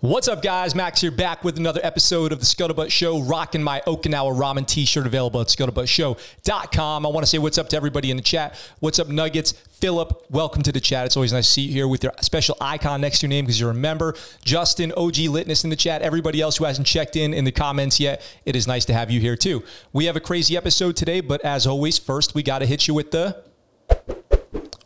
What's up, guys? Max here, back with another episode of the Scuttlebutt Show, rocking my Okinawa ramen t shirt available at scuttlebuttshow.com. I want to say what's up to everybody in the chat. What's up, Nuggets? Philip, welcome to the chat. It's always nice to see you here with your special icon next to your name because you're a member. Justin, OG Litness in the chat. Everybody else who hasn't checked in in the comments yet, it is nice to have you here too. We have a crazy episode today, but as always, first we got to hit you with the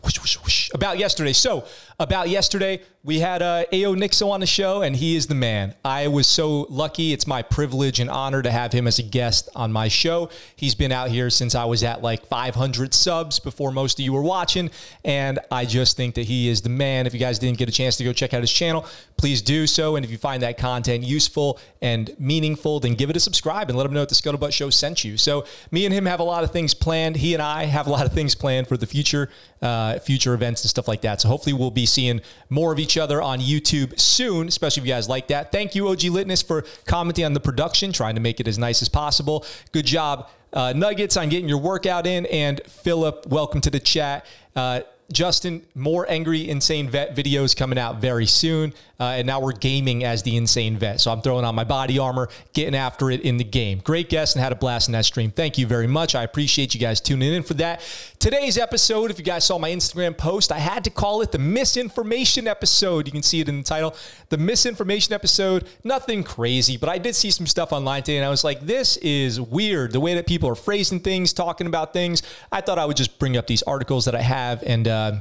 whoosh, whoosh, whoosh, about yesterday. So, about yesterday, we had uh, Ao Nixo on the show, and he is the man. I was so lucky. It's my privilege and honor to have him as a guest on my show. He's been out here since I was at like 500 subs before most of you were watching, and I just think that he is the man. If you guys didn't get a chance to go check out his channel, please do so. And if you find that content useful and meaningful, then give it a subscribe and let him know that the Scuttlebutt Show sent you. So, me and him have a lot of things planned. He and I have a lot of things planned for the future, uh, future events and stuff like that. So, hopefully, we'll be seeing more of each other on YouTube soon, especially if you guys like that. Thank you, OG Litness, for commenting on the production, trying to make it as nice as possible. Good job, uh, Nuggets, on getting your workout in. And Philip, welcome to the chat. Uh, Justin, more angry insane vet videos coming out very soon. Uh, and now we're gaming as the insane vet. So I'm throwing on my body armor, getting after it in the game. Great guest and had a blast in that stream. Thank you very much. I appreciate you guys tuning in for that. Today's episode, if you guys saw my Instagram post, I had to call it the misinformation episode. You can see it in the title. The misinformation episode, nothing crazy, but I did see some stuff online today and I was like, this is weird. The way that people are phrasing things, talking about things. I thought I would just bring up these articles that I have and, uh,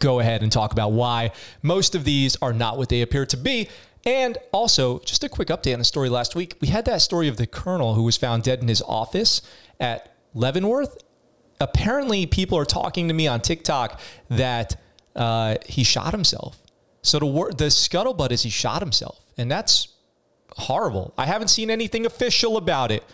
go ahead and talk about why most of these are not what they appear to be. And also, just a quick update on the story last week. We had that story of the colonel who was found dead in his office at Leavenworth. Apparently, people are talking to me on TikTok that uh, he shot himself. So the, wor- the scuttlebutt is he shot himself. And that's horrible. I haven't seen anything official about it.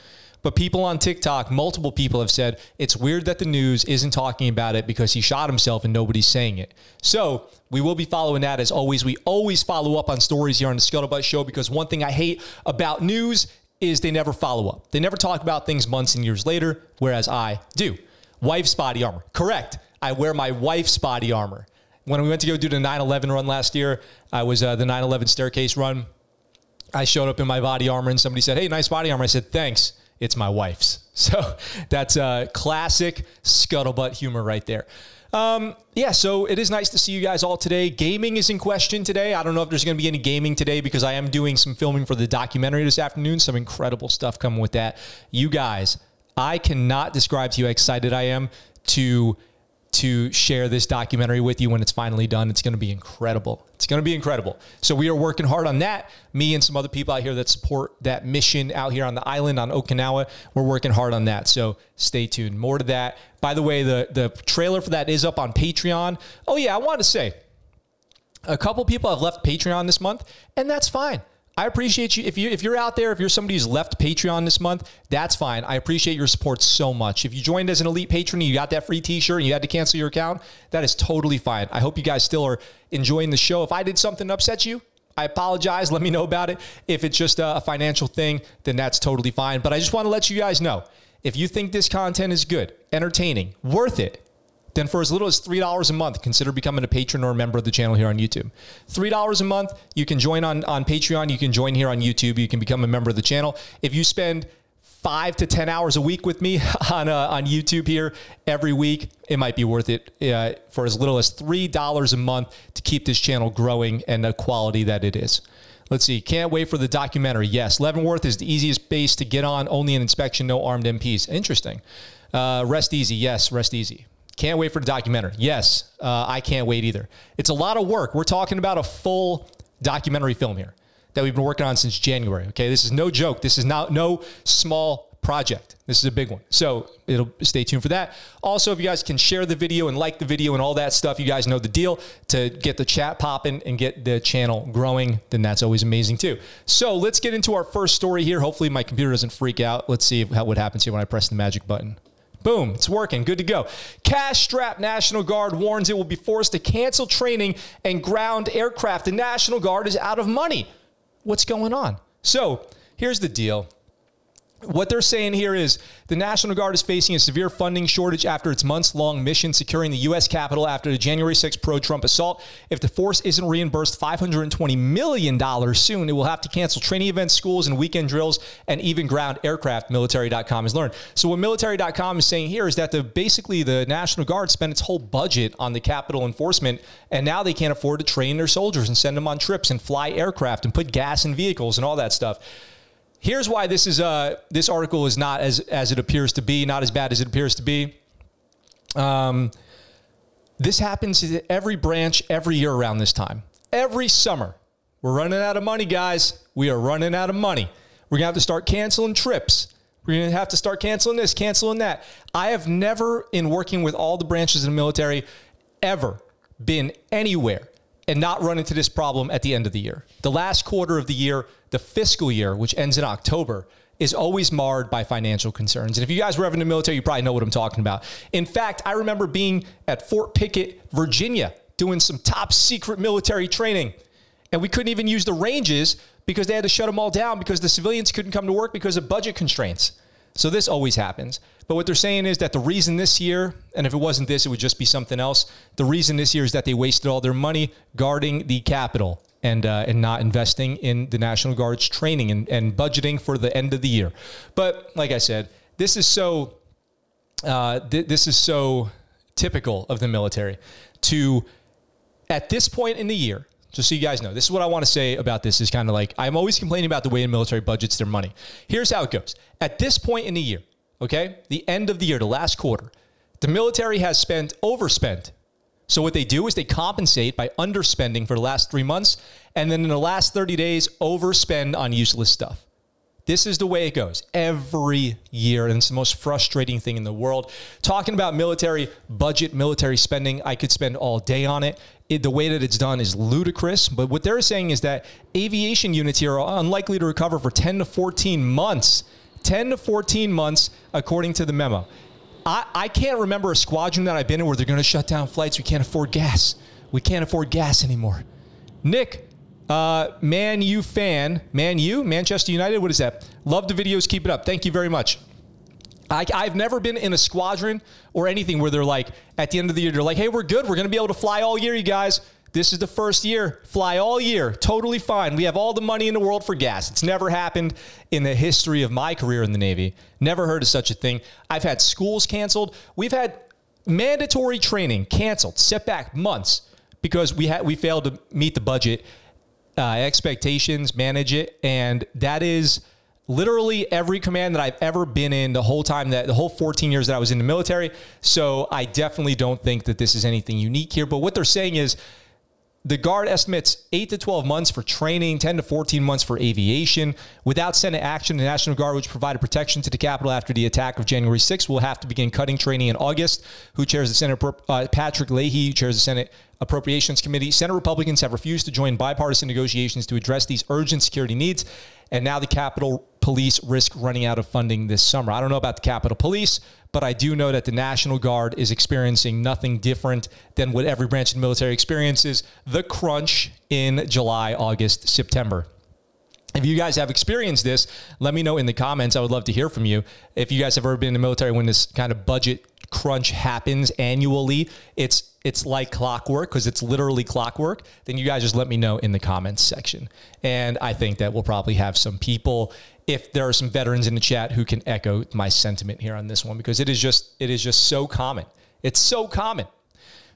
But people on TikTok, multiple people have said it's weird that the news isn't talking about it because he shot himself and nobody's saying it. So we will be following that as always. We always follow up on stories here on the Scuttlebutt Show because one thing I hate about news is they never follow up. They never talk about things months and years later, whereas I do. Wife's body armor. Correct. I wear my wife's body armor. When we went to go do the 9 11 run last year, I was uh, the 9 11 staircase run. I showed up in my body armor and somebody said, Hey, nice body armor. I said, Thanks it's my wife's. So that's a classic scuttlebutt humor right there. Um, yeah, so it is nice to see you guys all today. Gaming is in question today. I don't know if there's going to be any gaming today because I am doing some filming for the documentary this afternoon. Some incredible stuff coming with that. You guys, I cannot describe to you how excited I am to to share this documentary with you when it's finally done. It's going to be incredible. It's going to be incredible. So we are working hard on that. Me and some other people out here that support that mission out here on the island on Okinawa, we're working hard on that. So stay tuned. More to that. By the way, the the trailer for that is up on Patreon. Oh yeah, I want to say a couple people have left Patreon this month, and that's fine. I appreciate you. If you if you're out there, if you're somebody who's left Patreon this month, that's fine. I appreciate your support so much. If you joined as an elite patron, and you got that free T-shirt, and you had to cancel your account, that is totally fine. I hope you guys still are enjoying the show. If I did something to upset you, I apologize. Let me know about it. If it's just a financial thing, then that's totally fine. But I just want to let you guys know if you think this content is good, entertaining, worth it, then for as little as $3 a month, consider becoming a patron or a member of the channel here on YouTube. $3 a month, you can join on, on Patreon, you can join here on YouTube, you can become a member of the channel. If you spend five to 10 hours a week with me on, uh, on YouTube here every week, it might be worth it uh, for as little as $3 a month to keep this channel growing and the quality that it is. Let's see. Can't wait for the documentary. Yes, Leavenworth is the easiest base to get on. Only an inspection, no armed MPs. Interesting. Uh, rest easy. Yes, rest easy. Can't wait for the documentary. Yes, uh, I can't wait either. It's a lot of work. We're talking about a full documentary film here that we've been working on since January. Okay, this is no joke. This is not no small project. This is a big one. So it'll stay tuned for that. Also, if you guys can share the video and like the video and all that stuff, you guys know the deal to get the chat popping and get the channel growing, then that's always amazing too. So let's get into our first story here. Hopefully my computer doesn't freak out. Let's see how, what happens here when I press the magic button. Boom, it's working. Good to go. Cash strapped National Guard warns it will be forced to cancel training and ground aircraft. The National Guard is out of money. What's going on? So here's the deal. What they're saying here is the National Guard is facing a severe funding shortage after its months long mission securing the U.S. Capitol after the January 6 pro Trump assault. If the force isn't reimbursed $520 million soon, it will have to cancel training events, schools, and weekend drills, and even ground aircraft, military.com has learned. So, what military.com is saying here is that the basically the National Guard spent its whole budget on the Capitol enforcement, and now they can't afford to train their soldiers and send them on trips and fly aircraft and put gas in vehicles and all that stuff. Here's why this is uh, this article is not as as it appears to be, not as bad as it appears to be. Um, this happens in every branch every year around this time. Every summer, we're running out of money, guys. We are running out of money. We're gonna have to start canceling trips. We're to have to start canceling this, canceling that. I have never, in working with all the branches of the military, ever been anywhere and not run into this problem at the end of the year. The last quarter of the year, the fiscal year, which ends in October, is always marred by financial concerns. And if you guys were ever in the military, you probably know what I'm talking about. In fact, I remember being at Fort Pickett, Virginia, doing some top secret military training. And we couldn't even use the ranges because they had to shut them all down because the civilians couldn't come to work because of budget constraints. So this always happens. But what they're saying is that the reason this year, and if it wasn't this, it would just be something else. The reason this year is that they wasted all their money guarding the Capitol and uh, and not investing in the National Guard's training and, and budgeting for the end of the year. But like I said, this is so uh, th- this is so typical of the military to at this point in the year just so you guys know, this is what I want to say about this is kind of like I'm always complaining about the way the military budgets their money. Here's how it goes. At this point in the year, okay, the end of the year, the last quarter, the military has spent overspent. So what they do is they compensate by underspending for the last three months, and then in the last 30 days, overspend on useless stuff. This is the way it goes every year. And it's the most frustrating thing in the world. Talking about military budget, military spending, I could spend all day on it. it. The way that it's done is ludicrous. But what they're saying is that aviation units here are unlikely to recover for 10 to 14 months. 10 to 14 months, according to the memo. I, I can't remember a squadron that I've been in where they're going to shut down flights. We can't afford gas. We can't afford gas anymore. Nick, uh, Man U fan, Man U, Manchester United. What is that? Love the videos. Keep it up. Thank you very much. I, I've never been in a squadron or anything where they're like, at the end of the year, they're like, hey, we're good. We're going to be able to fly all year, you guys. This is the first year. Fly all year. Totally fine. We have all the money in the world for gas. It's never happened in the history of my career in the Navy. Never heard of such a thing. I've had schools canceled. We've had mandatory training canceled, set back months because we had we failed to meet the budget uh, expectations, manage it, and that is literally every command that I've ever been in the whole time that the whole 14 years that I was in the military. So I definitely don't think that this is anything unique here. But what they're saying is the Guard estimates 8 to 12 months for training, 10 to 14 months for aviation. Without Senate action, the National Guard, which provided protection to the Capitol after the attack of January 6th, will have to begin cutting training in August. Who chairs the Senate? Uh, Patrick Leahy who chairs the Senate Appropriations Committee. Senate Republicans have refused to join bipartisan negotiations to address these urgent security needs. And now the Capitol Police risk running out of funding this summer. I don't know about the Capitol Police, but I do know that the National Guard is experiencing nothing different than what every branch of the military experiences the crunch in July, August, September. If you guys have experienced this, let me know in the comments. I would love to hear from you. If you guys have ever been in the military when this kind of budget crunch happens annually, it's it's like clockwork because it's literally clockwork, then you guys just let me know in the comments section. And I think that we'll probably have some people if there are some veterans in the chat who can echo my sentiment here on this one because it is just it is just so common. It's so common.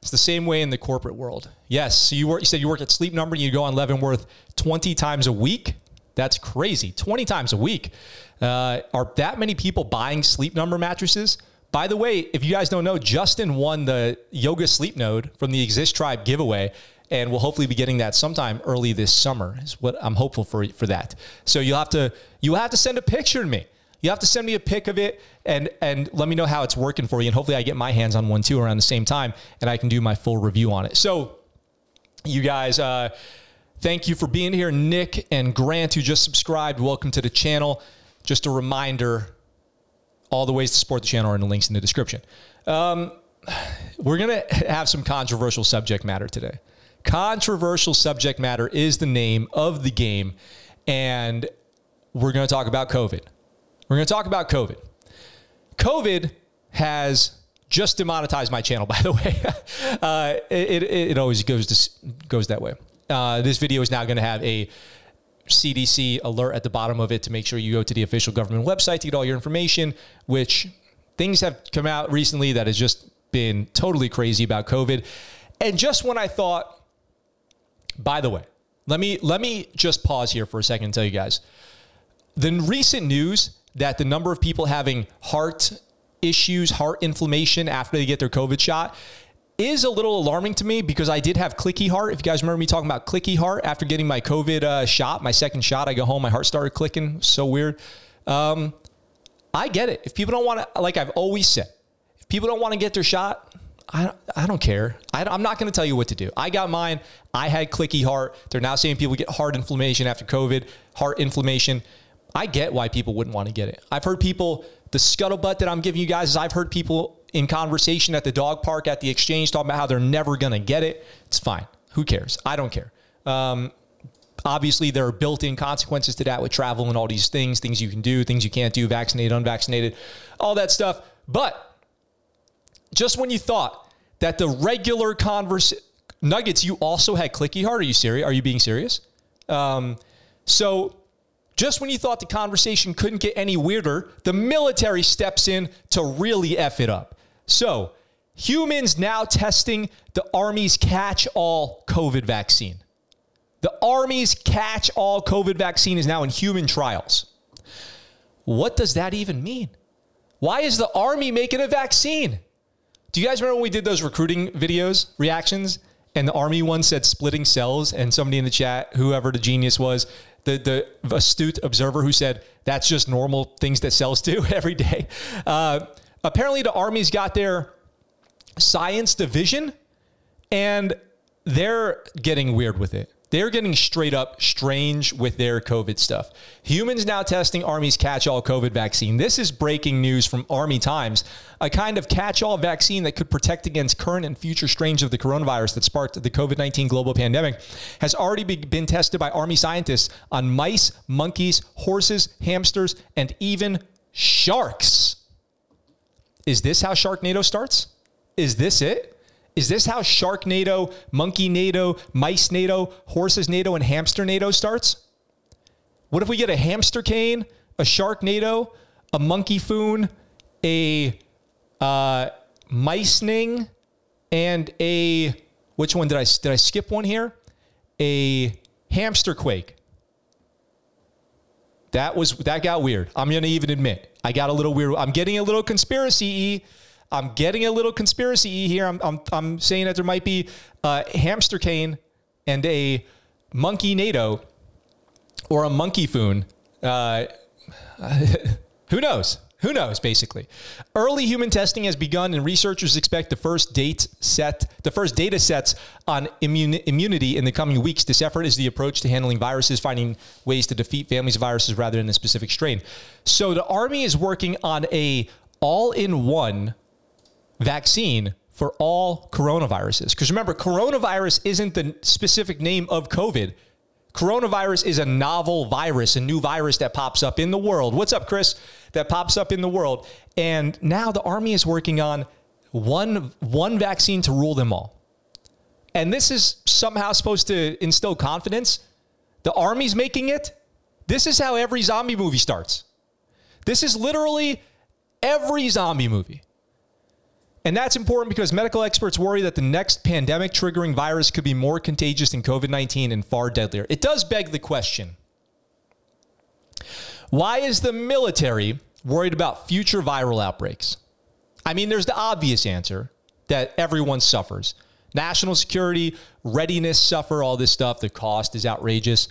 It's the same way in the corporate world. Yes, so you work. You said you work at Sleep Number. and You go on Leavenworth twenty times a week. That's crazy. Twenty times a week. Uh, are that many people buying Sleep Number mattresses? By the way, if you guys don't know, Justin won the Yoga Sleep Node from the Exist Tribe giveaway and we'll hopefully be getting that sometime early this summer. Is what I'm hopeful for for that. So you'll have to you have to send a picture to me. You have to send me a pic of it and and let me know how it's working for you. And hopefully I get my hands on one too around the same time and I can do my full review on it. So you guys, uh, thank you for being here, Nick and Grant, who just subscribed. Welcome to the channel. Just a reminder, all the ways to support the channel are in the links in the description. Um, we're gonna have some controversial subject matter today. Controversial subject matter is the name of the game. And we're going to talk about COVID. We're going to talk about COVID. COVID has just demonetized my channel, by the way. uh, it, it, it, always goes to, goes that way. Uh, this video is now going to have a CDC alert at the bottom of it to make sure you go to the official government website to get all your information, which things have come out recently that has just been totally crazy about COVID. And just when I thought, by the way, let me let me just pause here for a second and tell you guys. The recent news that the number of people having heart issues, heart inflammation after they get their COVID shot is a little alarming to me because I did have clicky heart. If you guys remember me talking about clicky heart after getting my COVID uh, shot, my second shot, I go home, my heart started clicking. So weird. Um, I get it. If people don't want to, like I've always said, if people don't want to get their shot, I, I don't care. I, am not going to tell you what to do. I got mine. I had clicky heart. They're now saying people get heart inflammation after COVID, heart inflammation. I get why people wouldn't want to get it. I've heard people, the scuttlebutt that I'm giving you guys is I've heard people in conversation at the dog park, at the exchange, talking about how they're never going to get it. It's fine. Who cares? I don't care. Um, obviously, there are built in consequences to that with travel and all these things, things you can do, things you can't do, vaccinated, unvaccinated, all that stuff. But just when you thought that the regular converse nuggets, you also had clicky heart. Are you serious? Are you being serious? Um, so just when you thought the conversation couldn't get any weirder, the military steps in to really F it up. So, humans now testing the Army's catch all COVID vaccine. The Army's catch all COVID vaccine is now in human trials. What does that even mean? Why is the Army making a vaccine? Do you guys remember when we did those recruiting videos, reactions? And the Army one said splitting cells, and somebody in the chat, whoever the genius was, the, the astute observer who said that's just normal things that cells do every day. Uh, apparently the Army's got their science division and they're getting weird with it. They're getting straight up strange with their COVID stuff. Humans now testing Army's catch all COVID vaccine. This is breaking news from Army Times. A kind of catch all vaccine that could protect against current and future strains of the coronavirus that sparked the COVID 19 global pandemic has already been tested by Army scientists on mice, monkeys, horses, hamsters, and even sharks. Is this how Sharknado starts? Is this it? Is this how Sharknado, Monkey NATO, Mice NATO, Horses NATO, and Hamster NATO starts? What if we get a hamster cane, a Sharknado, a monkey foon, a uh, micening, and a which one did I did I skip one here? A hamster quake. That was that got weird. I'm gonna even admit I got a little weird. I'm getting a little conspiracy. I'm getting a little conspiracy here. I'm I'm, I'm saying that there might be a hamster cane and a monkey NATO or a monkey foon. Uh, who knows? Who knows, basically. Early human testing has begun, and researchers expect the first date set, the first data sets on immuni- immunity in the coming weeks. This effort is the approach to handling viruses, finding ways to defeat families of viruses rather than a specific strain. So the Army is working on a all-in-one vaccine for all coronaviruses. Because remember, coronavirus isn't the specific name of COVID. Coronavirus is a novel virus, a new virus that pops up in the world. What's up, Chris? That pops up in the world. And now the army is working on one, one vaccine to rule them all. And this is somehow supposed to instill confidence. The army's making it. This is how every zombie movie starts. This is literally every zombie movie. And that's important because medical experts worry that the next pandemic triggering virus could be more contagious than COVID 19 and far deadlier. It does beg the question why is the military worried about future viral outbreaks? I mean, there's the obvious answer that everyone suffers. National security, readiness suffer, all this stuff. The cost is outrageous.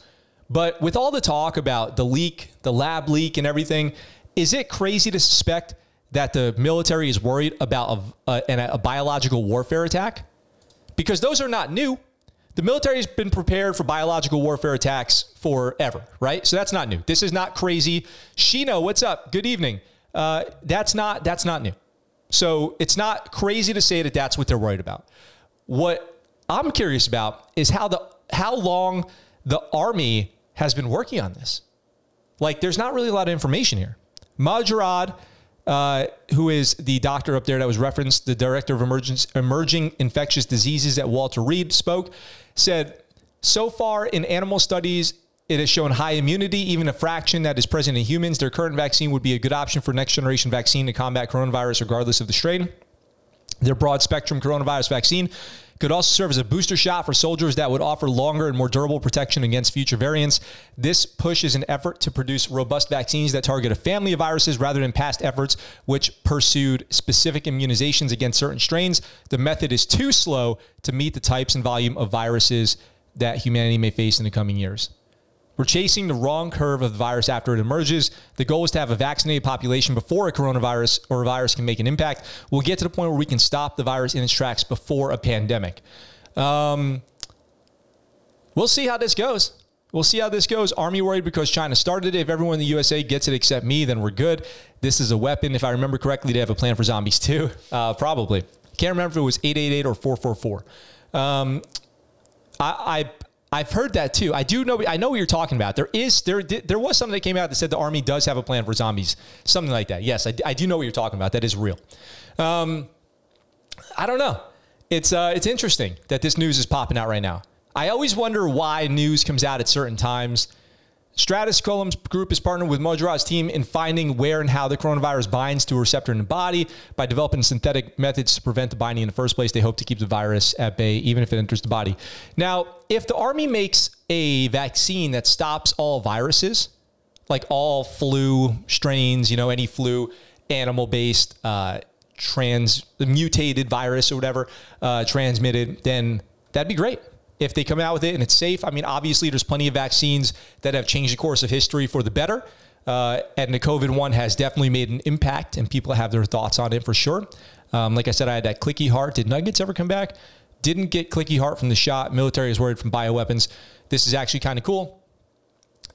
But with all the talk about the leak, the lab leak, and everything, is it crazy to suspect that the military is worried about a, a, a biological warfare attack because those are not new. The military has been prepared for biological warfare attacks forever, right? So that's not new. This is not crazy. Shino, what's up? Good evening. Uh, that's not that's not new. So it's not crazy to say that that's what they're worried about. What I'm curious about is how the how long the army has been working on this. Like, there's not really a lot of information here. Modjarrad, uh, who is the doctor up there that was referenced, the director of emergence, emerging infectious diseases at Walter Reed, spoke, said, so far in animal studies, it has shown high immunity, even a fraction that is present in humans. Their current vaccine would be a good option for next generation vaccine to combat coronavirus, regardless of the strain. Their broad spectrum coronavirus vaccine could also serve as a booster shot for soldiers that would offer longer and more durable protection against future variants. This push is an effort to produce robust vaccines that target a family of viruses rather than past efforts which pursued specific immunizations against certain strains. The method is too slow to meet the types and volume of viruses that humanity may face in the coming years. We're chasing the wrong curve of the virus after it emerges. The goal is to have a vaccinated population before a coronavirus or a virus can make an impact. We'll get to the point where we can stop the virus in its tracks before a pandemic. Um, we'll see how this goes. We'll see how this goes. Army worried because China started it. If everyone in the USA gets it except me, then we're good. This is a weapon. If I remember correctly, they have a plan for zombies too. Uh, probably. Can't remember if it was 888 or 444. Um, I, I I've heard that too. I do know. I know what you're talking about. There is there there was something that came out that said the army does have a plan for zombies, something like that. Yes, I, I do know what you're talking about. That is real. Um, I don't know. It's uh, it's interesting that this news is popping out right now. I always wonder why news comes out at certain times. Stratus Columns Group is partnered with Modjarrad's team in finding where and how the coronavirus binds to a receptor in the body. By developing synthetic methods to prevent the binding in the first place, they hope to keep the virus at bay even if it enters the body. Now, if the Army makes a vaccine that stops all viruses, like all flu strains, you know, any flu animal based, uh, trans mutated virus or whatever uh, transmitted, then that'd be great if they come out with it and it's safe. I mean, obviously, there's plenty of vaccines that have changed the course of history for the better. Uh, and the COVID one has definitely made an impact, and people have their thoughts on it for sure. Um, like I said, I had that clicky heart. Did Nuggets ever come back? Didn't get clicky heart from the shot. Military is worried from bioweapons. This is actually kind of cool.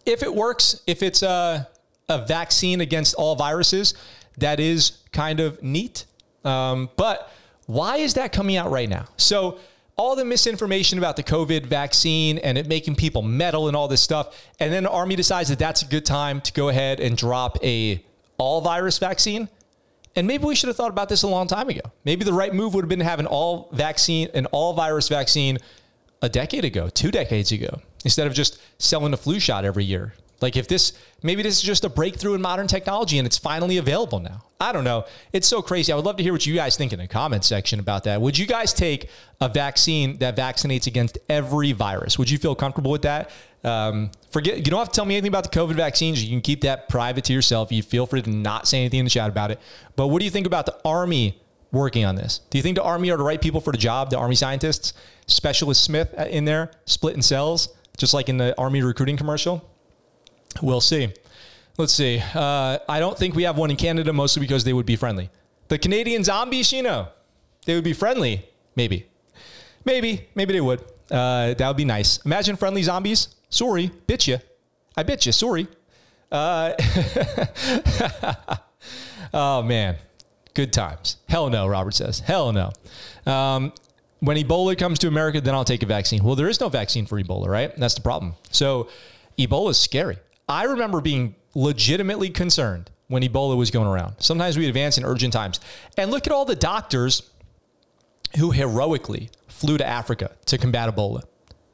If it works, if it's a, a vaccine against all viruses, that is kind of neat. Um, but why is that coming out right now? So, all the misinformation about the COVID vaccine and it making people meddle and all this stuff. And then the army decides that that's a good time to go ahead and drop a all virus vaccine. And maybe we should have thought about this a long time ago. Maybe the right move would have been to have an all vaccine, an all virus vaccine a decade ago, two decades ago, instead of just selling a flu shot every year. Like if this, maybe this is just a breakthrough in modern technology and it's finally available now. I don't know. It's so crazy. I would love to hear what you guys think in the comment section about that. Would you guys take a vaccine that vaccinates against every virus? Would you feel comfortable with that? Um, forget, you don't have to tell me anything about the COVID vaccines. You can keep that private to yourself. You feel free to not say anything in the chat about it. But what do you think about the Army working on this? Do you think the Army are the right people for the job? The Army scientists, Specialist Smith in there, splitting cells, just like in the Army recruiting commercial? We'll see. Let's see. Uh, I don't think we have one in Canada, mostly because they would be friendly. The Canadian zombies, you know, they would be friendly. Maybe. Maybe. Maybe they would. Uh, that would be nice. Imagine friendly zombies. Sorry. Bitch you. I bitch you. Sorry. Uh, oh, man. Good times. Hell no, Robert says. Hell no. Um, when Ebola comes to America, then I'll take a vaccine. Well, there is no vaccine for Ebola, right? That's the problem. So Ebola is scary. I remember being legitimately concerned when Ebola was going around. Sometimes we advance in urgent times. And look at all the doctors who heroically flew to Africa to combat Ebola,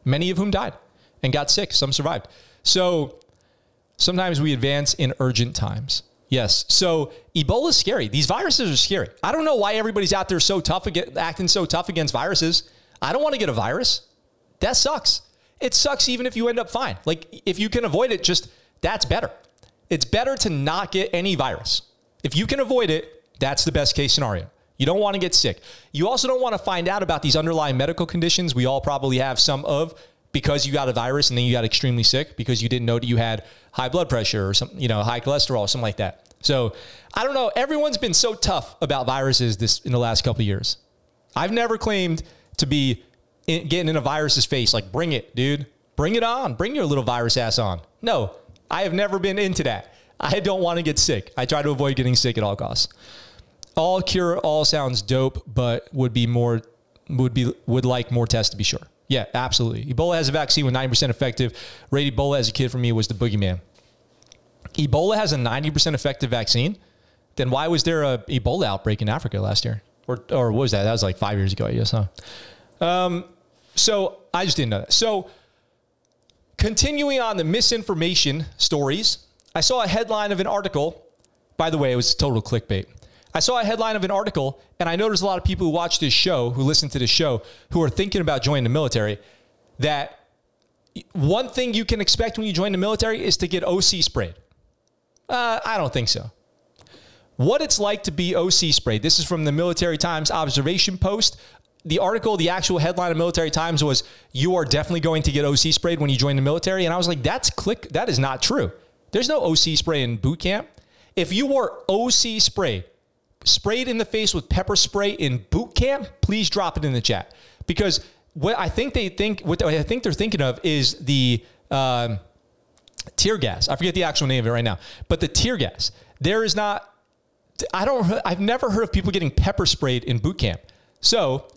many of whom died and got sick. Some survived. So sometimes we advance in urgent times. Yes. So Ebola is scary. These viruses are scary. I don't know why everybody's out there so tough, acting so tough against viruses. I don't want to get a virus. That sucks. It sucks even if you end up fine. Like if you can avoid it, just that's better. It's better to not get any virus. If you can avoid it, that's the best case scenario. You don't want to get sick. You also don't want to find out about these underlying medical conditions we all probably have some of because you got a virus and then you got extremely sick because you didn't know that you had high blood pressure or some, you know, high cholesterol, or something like that. So I don't know. Everyone's been so tough about viruses this in the last couple years. I've never claimed to be in, getting in a virus's face. Like, bring it, dude. Bring it on. Bring your little virus ass on. No, I have never been into that. I don't want to get sick. I try to avoid getting sick at all costs. All cure all sounds dope, but would be more would be would like more tests to be sure. Yeah, absolutely. Ebola has a vaccine with 90% effective. Rated Ebola as a kid for me was the boogeyman. Ebola has a 90% effective vaccine, then why was there a Ebola outbreak in Africa last year? Or, or what was that? That was like five years ago, I guess, huh? Um, so I just didn't know that. So continuing on the misinformation stories, I saw a headline of an article. By the way, it was total clickbait. I saw a headline of an article, and I noticed a lot of people who watch this show, who listen to this show, who are thinking about joining the military, that one thing you can expect when you join the military is to get OC sprayed. Uh, I don't think so. What it's like to be OC sprayed. This is from the Military Times observation post. The article, the actual headline of Military Times was, "You are definitely going to get OC sprayed when you join the military." And I was like, "That's click. That is not true. There's no OC spray in boot camp. If you were OC sprayed, sprayed in the face with pepper spray in boot camp, please drop it in the chat because what I think they think, what I think they're thinking of is the." Um, tear gas. I forget the actual name of it right now, but the tear gas. There is not. I don't. I've never heard of people getting pepper sprayed in boot camp. So,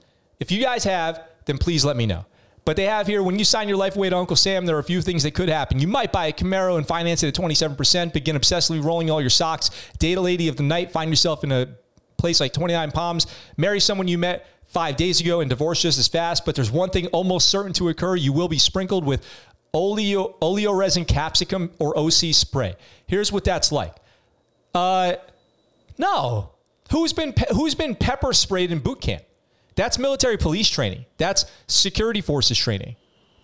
if you guys have, then please let me know. But they have here when you sign your life away to Uncle Sam, there are a few things that could happen. You might buy a Camaro and finance it at 27%, begin obsessively rolling all your socks, date a lady of the night, find yourself in a place like 29 Palms, marry someone you met five days ago and divorce just as fast. But there's one thing almost certain to occur you will be sprinkled with oleo, oleoresin capsicum or OC spray. Here's what that's like. Uh, no. Who's been pe- who's been pepper sprayed in boot camp? That's military police training. That's security forces training.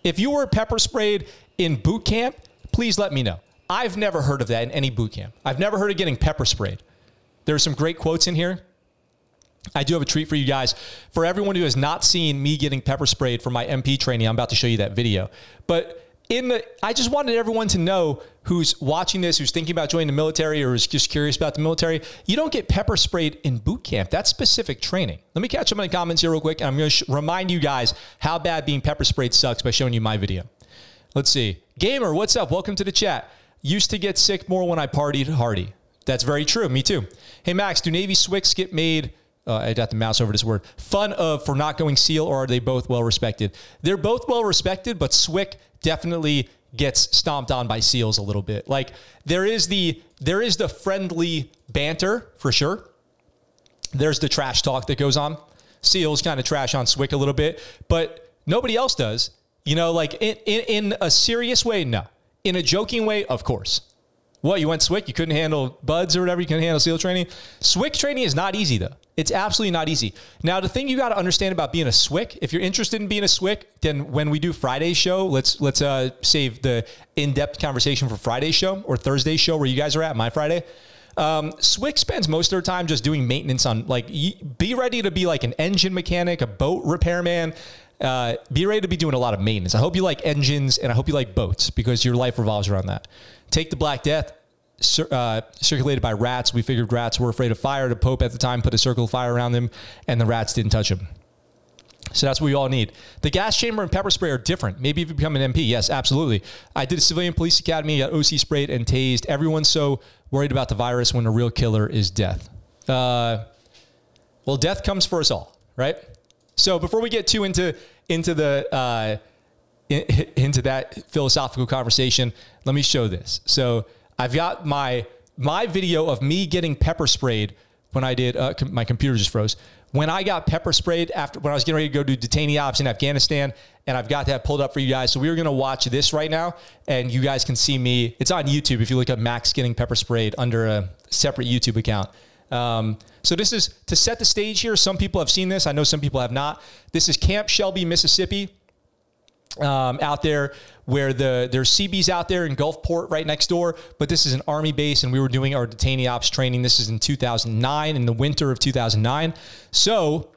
If you were pepper sprayed in boot camp, please let me know. I've never heard of that in any boot camp. I've never heard of getting pepper sprayed. There are some great quotes in here. I do have a treat for you guys. For everyone who has not seen me getting pepper sprayed for my MP training, I'm about to show you that video. But in the I just wanted everyone to know who's watching this, who's thinking about joining the military or is just curious about the military, you don't get pepper sprayed in boot camp. That's specific training. Let me catch up in the comments here real quick, and I'm going to sh- remind you guys how bad being pepper sprayed sucks by showing you my video. Let's see. Gamer, what's up? Welcome to the chat. Used to get sick more when I partied hardy. That's very true. Me too. Hey, Max, do Navy SWCC get made uh, I got the mouse over this word, fun of for not going SEAL, or are they both well respected? They're both well respected, but Swick definitely gets stomped on by SEALs a little bit. Like there is the there is the friendly banter for sure. There's the trash talk that goes on. SEALs kind of trash on Swick a little bit, but nobody else does. You know, like in, in, in a serious way, no. In a joking way, of course. What, you went Swick? You couldn't handle BUD/S or whatever? You couldn't handle SEAL training? Swick training is not easy, though. It's absolutely not easy. Now, the thing you got to understand about being a SWCC, if you're interested in being a SWCC, then when we do Friday's show, let's let's uh, save the in-depth conversation for Friday's show or Thursday's show where you guys are at, my Friday. Um, SWCC spends most of their time just doing maintenance on, like, be ready to be like an engine mechanic, a boat repairman, uh, be ready to be doing a lot of maintenance. I hope you like engines and I hope you like boats because your life revolves around that. Take the Black Death, uh, circulated by rats. We figured rats were afraid of fire. The Pope at the time put a circle of fire around them, and the rats didn't touch him. So that's what we all need. The gas chamber and pepper spray are different. Maybe if you become an MP, yes, absolutely. I did a civilian police academy, got OC sprayed and tased. Everyone's so worried about the virus when the real killer is death. Uh, well, death comes for us all, right? So before we get too into into the uh, in, into that philosophical conversation, let me show this. So I've got my my video of me getting pepper sprayed when I did. Uh, com- my computer just froze. When I got pepper sprayed after when I was getting ready to go do detainee ops in Afghanistan, and I've got that pulled up for you guys. So we are to watch this right now, and you guys can see me. It's on YouTube if you look up Max getting pepper sprayed under a separate YouTube account. Um, so this is to set the stage here. Some people have seen this. I know some people have not. This is Camp Shelby, Mississippi um, out there where the there's Seabees out there in Gulfport right next door, but this is an army base, and we were doing our detainee ops training. This is in 2009, in the winter of 2009. So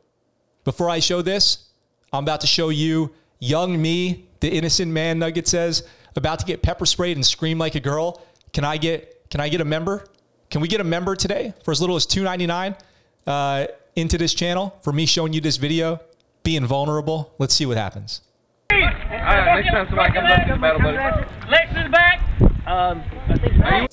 before I show this, I'm about to show you young me, the innocent man. Nugget says about to get pepper sprayed and scream like a girl. Can I get can I get a member? Can we get a member today for as little as 2.99 uh, into this channel for me showing you this video, being vulnerable? Let's see what happens. Alright, next time somebody comes up to the battle, buddy. Lex is back. Um,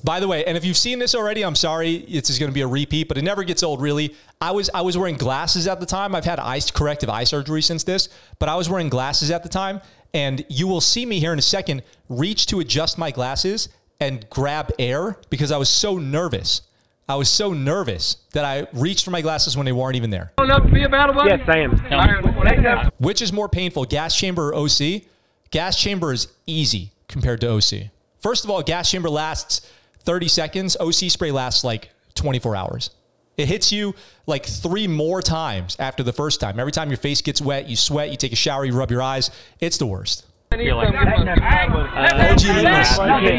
By the way, and if you've seen this already, I'm sorry. It's just going to be a repeat, but it never gets old, really. I was I was wearing glasses at the time. I've had eye corrective eye surgery since this, but I was wearing glasses at the time, and you will see me here in a second reach to adjust my glasses, and grab air because I was so nervous. I was so nervous that I reached for my glasses when they weren't even there. Enough to be a battle buddy? Yes, I am. All right, well, next time. Which is more painful, gas chamber or OC? Gas chamber is easy compared to OC. First of all, gas chamber lasts 30 seconds. OC spray lasts like 24 hours. It hits you like three more times after the first time. Every time your face gets wet, you sweat, you take a shower, you rub your eyes. It's the worst. Uh, OG.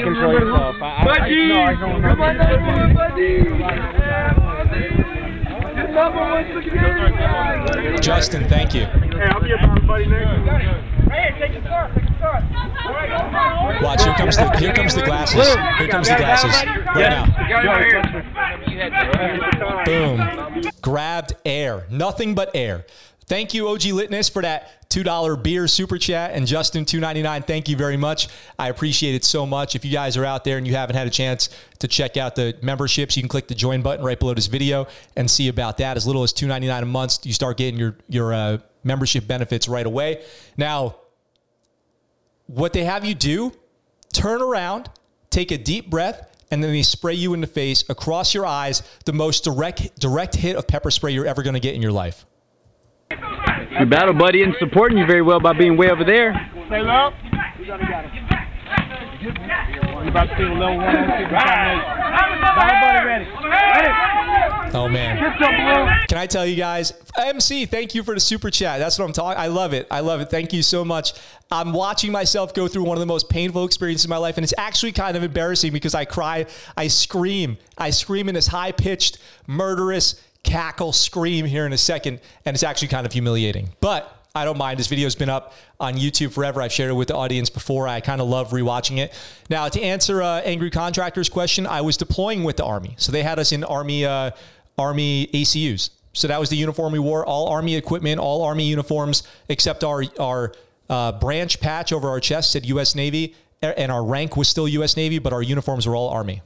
Control yourself. Justin, thank you. Hey, I'll be about buddy next. Hey, take a start, take a start. Watch, here comes the here comes the glasses. Here comes the glasses. Right now. Boom. Grabbed air. Nothing but air. Thank you, OG Litness, for that $2 beer super chat. And Justin, $2.99, thank you very much. I appreciate it so much. If you guys are out there and you haven't had a chance to check out the memberships, you can click the join button right below this video and see about that. As little as $2.99 a month, you start getting your, your uh, membership benefits right away. Now, what they have you do, turn around, take a deep breath, and then they spray you in the face across your eyes, the most direct direct hit of pepper spray you're ever going to get in your life. Your battle buddy isn't supporting you very well by being way over there. Stay low. You about to see a level one on Battle buddy ready. Oh man. Can I tell you guys, MC, thank you for the super chat. That's what I'm talking. I love it. I love it. Thank you so much. I'm watching myself go through one of the most painful experiences in my life, and it's actually kind of embarrassing because I cry, I scream, I scream in this high pitched, murderous cackle scream here in a second, and it's actually kind of humiliating. But I don't mind. This video's been up on YouTube forever. I've shared it with the audience before. I kind of love rewatching it. Now, to answer uh, Angry Contractor's question, I was deploying with the Army. So they had us in Army, uh, Army ACUs. So that was the uniform we wore, all Army equipment, all Army uniforms, except our, our uh, branch patch over our chest said U.S. Navy, and our rank was still U.S. Navy, but our uniforms were all Army.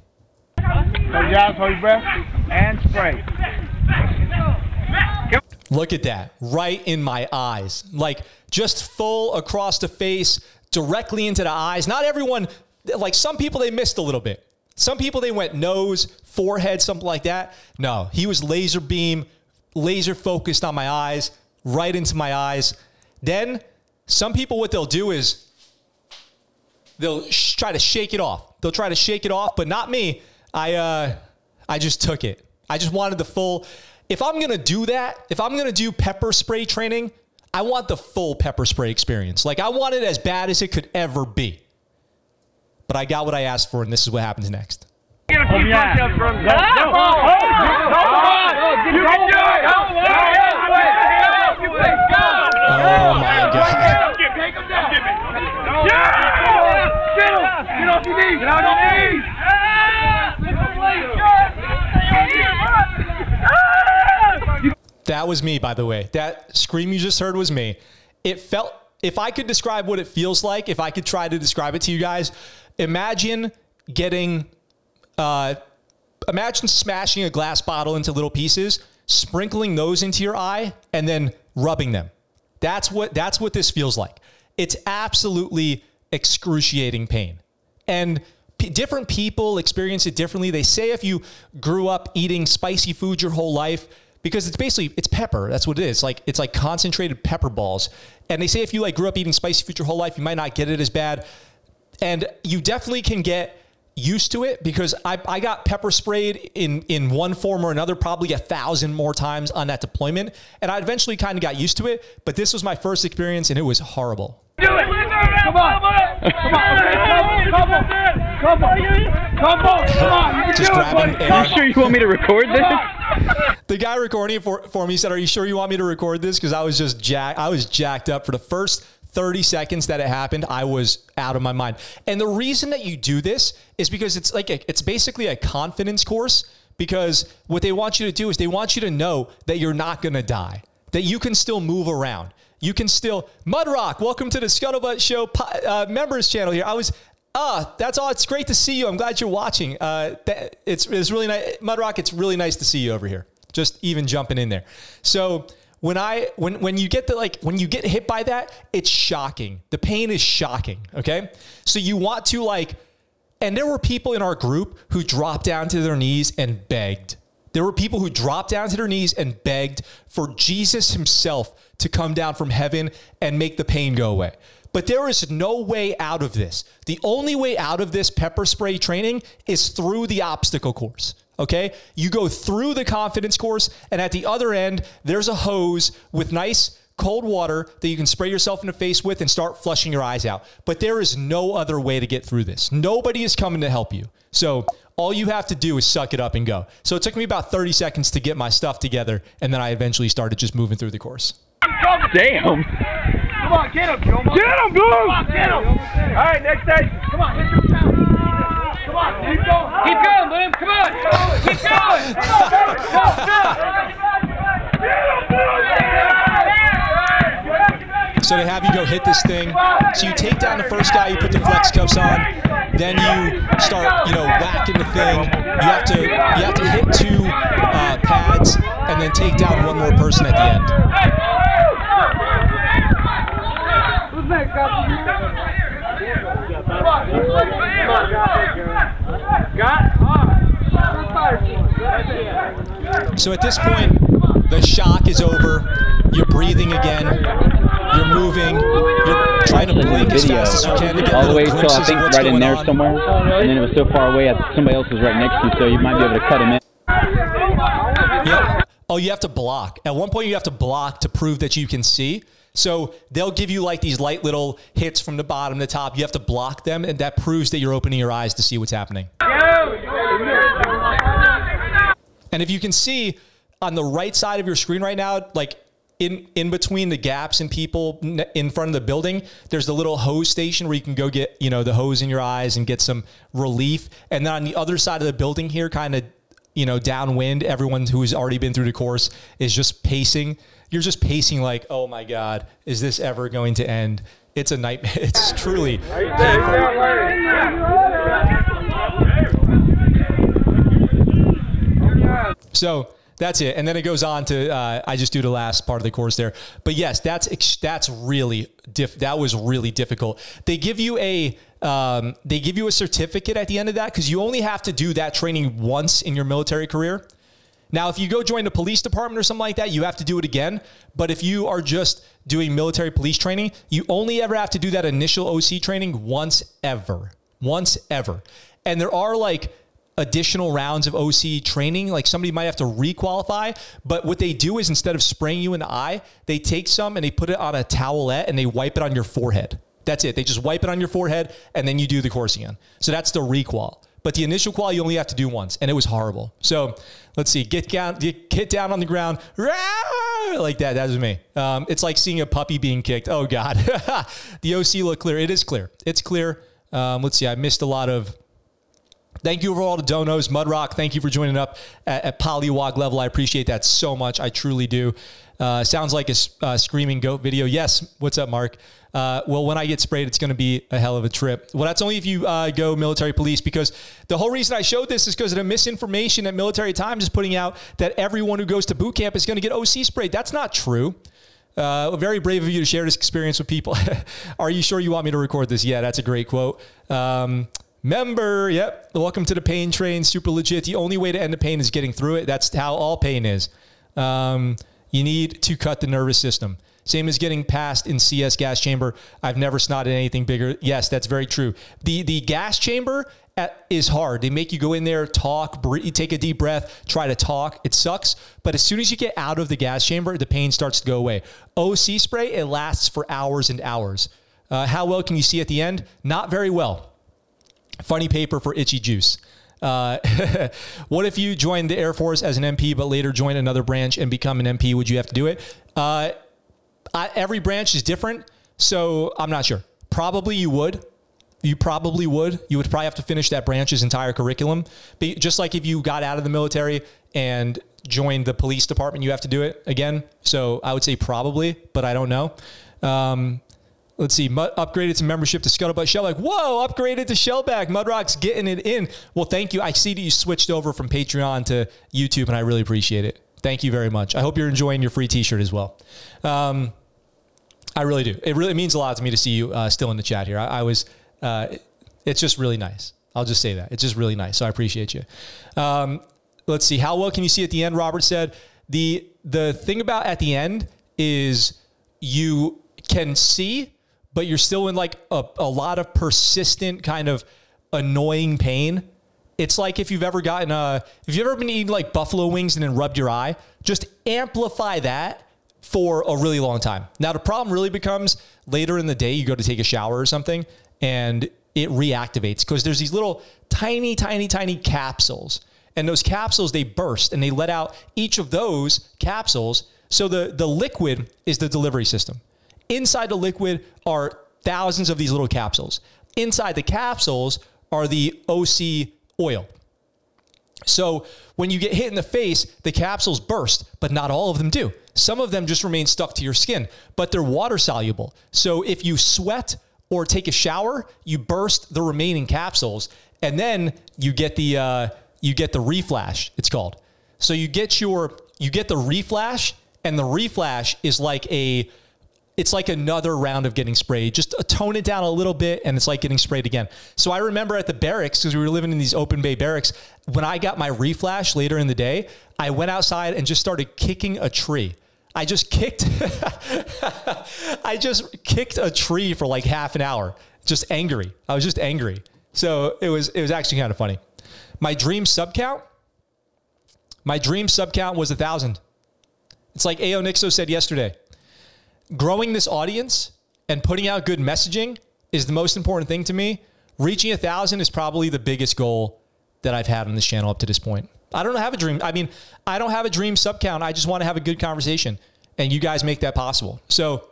Your eyes, hold your breath, and spray. Look at that. Right in my eyes. Like just full across the face, directly into the eyes. Not everyone, like some people, they missed a little bit. Some people, they went nose, forehead, something like that. No, he was laser beam, laser focused on my eyes, right into my eyes. Then some people, what they'll do is they'll sh- try to shake it off. They'll try to shake it off, but not me. I uh, I just took it. I just wanted the full. If I'm gonna do that, if I'm gonna do pepper spray training, I want the full pepper spray experience. Like I want it as bad as it could ever be. But I got what I asked for, and this is what happens next. Hold your eyes. Go, go. You can do it! Oh my god! Take him down! Yeah! Get off your knees! Get on your knees! That was me, by the way. That scream you just heard was me. It felt, if I could describe what it feels like, if I could try to describe it to you guys, imagine getting, uh, imagine smashing a glass bottle into little pieces, sprinkling those into your eye, and then rubbing them. That's what, that's what this feels like. It's absolutely excruciating pain. And p- different people experience it differently. They say if you grew up eating spicy food your whole life, because it's basically it's pepper. That's what it is. Like it's like concentrated pepper balls. And they say if you like grew up eating spicy food your whole life, you might not get it as bad. And you definitely can get used to it because I, I got pepper sprayed in in one form or another probably a thousand more times on that deployment. And I eventually kind of got used to it. But this was my first experience and it was horrible. Do it! Come on! Come on! Okay, come on! Come on! Come on! Come on! You can Just do it, grabbing buddy! air. You sure you want me to record this? The guy recording it for, for me said, "Are you sure you want me to record this?" Because I was just jack, I was jacked up for the first 30 seconds that it happened. I was out of my mind. And the reason that you do this is because it's like a, it's basically a confidence course. Because what they want you to do is they want you to know that you're not going to die, that you can still move around, you can still. Mudrock, welcome to the Scuttlebutt Show uh, members channel here. I was. Ah, that's all. It's great to see you. I'm glad you're watching. Uh, that, it's, it's really nice. Mudrock, it's really nice to see you over here just even jumping in there. So when I when when you get the like when you get hit by that, it's shocking. The pain is shocking. Okay, so you want to like And there were people in our group who dropped down to their knees and begged. There were people who dropped down to their knees and begged for Jesus himself to come down from heaven and make the pain go away. But there is no way out of this. The only way out of this pepper spray training is through the obstacle course. Okay? You go through the confidence course, and at the other end, there's a hose with nice cold water that you can spray yourself in the face with and start flushing your eyes out. But there is no other way to get through this. Nobody is coming to help you. So all you have to do is suck it up and go. So it took me about 30 seconds to get my stuff together, and then I eventually started just moving through the course. Damn. Come on, get him, Gilmore. Get him, Goose. Come on, get him. All right, next station. Come on, hit your. Come on, keep going. Keep going, Boom. Come on. Keep going. Go, So they have you go hit this thing. So you take down the first guy, you put the flex cuffs on, then you start, you know, whacking the thing. You have to you have to hit two uh, pads and then take down one more person at the end. Who's next, So at this point, the shock is over. You're breathing again. You're moving. You're trying to blink as Video. fast as you can to get All the way till I think right in there on. somewhere. And then it was so far away, I somebody else was right next to you, so you might be able to cut him in. Yep. Oh, you have to block. At one point, you have to block to prove that you can see. So they'll give you like these light little hits from the bottom to top. You have to block them, and that proves that you're opening your eyes to see what's happening. And if you can see on the right side of your screen right now, like in in between the gaps and people in front of the building, there's the little hose station where you can go get you know the hose in your eyes and get some relief. And then on the other side of the building here, kind of you know downwind, everyone who's already been through the course is just pacing. You're just pacing like, oh my god, is this ever going to end? It's a nightmare. It's truly painful. So that's it, and then it goes on to uh, I just do the last part of the course there. But yes, that's that's really diff- that was really difficult. They give you a um, they give you a certificate at the end of that because you only have to do that training once in your military career. Now, if you go join the police department or something like that, you have to do it again. But if you are just doing military police training, you only ever have to do that initial OC training once ever. Once ever. And there are like additional rounds of OC training. Like somebody might have to requalify, but what they do is instead of spraying you in the eye, they take some and they put it on a towelette and they wipe it on your forehead. That's it. They just wipe it on your forehead and then you do the course again. So that's the requal. But the initial qual you only have to do once, and it was horrible. So let's see, get down, get, down on the ground, like that. That was me. Um, it's like seeing a puppy being kicked. Oh God, the OC look clear. It is clear. It's clear. Um, let's see. I missed a lot of Thank you for all the donos. Mudrock, thank you for joining up at, at Polywog level. I appreciate that so much. I truly do. Uh, sounds like a uh, screaming goat video. Yes. What's up, Mark? Uh, well, when I get sprayed, it's going to be a hell of a trip. Well, that's only if you uh, go military police because the whole reason I showed this is because of the misinformation that Military Times is putting out that everyone who goes to boot camp is going to get OC sprayed. That's not true. Uh, very brave of you to share this experience with people. Are you sure you want me to record this? Yeah, that's a great quote. Um, member, yep. Welcome to the pain train. Super legit. The only way to end the pain is getting through it. That's how all pain is. Um, you need to cut the nervous system. Same as getting past in CS gas chamber. I've never snotted anything bigger. Yes, that's very true. The the gas chamber at, is hard. They make you go in there, talk, breathe, take a deep breath, try to talk. It sucks. But as soon as you get out of the gas chamber, the pain starts to go away. OC spray, it lasts for hours and hours. Uh, how well can you see at the end? Not very well. Funny paper for itchy juice. Uh, what if you joined the Air Force as an MP, but later joined another branch and become an MP? Would you have to do it? Uh, I, every branch is different, so I'm not sure. Probably you would. You probably would. You would probably have to finish that branch's entire curriculum. But just like if you got out of the military and joined the police department, you have to do it again. So I would say probably, but I don't know. Um, Let's see. Mud, upgraded to membership to Scuttlebutt Shell. Like, whoa, upgraded to Shellback. Mudrock's getting it in. Well, thank you. I see that you switched over from Patreon to YouTube, and I really appreciate it. Thank you very much. I hope you're enjoying your free T-shirt as well. Um, I really do. It really means a lot to me to see you uh, still in the chat here. I, I was. Uh, it's just really nice. I'll just say that. It's just really nice. So I appreciate you. Um, let's see. How well can you see at the end? Robert said the the thing about at the end is you can see, but you're still in like a, a lot of persistent kind of annoying pain. It's like if you've ever gotten a, if you've ever been eating like buffalo wings and then rubbed your eye, just amplify that for a really long time. Now, the problem really becomes later in the day, you go to take a shower or something and it reactivates because there's these little tiny, tiny, tiny capsules. And those capsules, they burst and they let out each of those capsules. So the, the liquid is the delivery system. Inside the liquid are thousands of these little capsules. Inside the capsules are the OC oil. So when you get hit in the face, the capsules burst, but not all of them do. Some of them just remain stuck to your skin, but they're water soluble. So if you sweat or take a shower, you burst the remaining capsules, and then you get the uh, you get the reflash. It's called. So you get your you get the reflash, and the reflash is like a it's like another round of getting sprayed. Just uh, tone it down a little bit, and it's like getting sprayed again. So I remember at the barracks because we were living in these open bay barracks. When I got my reflash later in the day, I went outside and just started kicking a tree. I just kicked, I just kicked a tree for like half an hour, just angry. I was just angry. So it was it was actually kind of funny. My dream sub count, my dream sub count was a thousand. It's like Ao Nixo said yesterday growing this audience and putting out good messaging is the most important thing to me. Reaching a thousand is probably the biggest goal that I've had on this channel up to this point. I don't have a dream. I mean, I don't have a dream sub count. I just want to have a good conversation, and you guys make that possible. So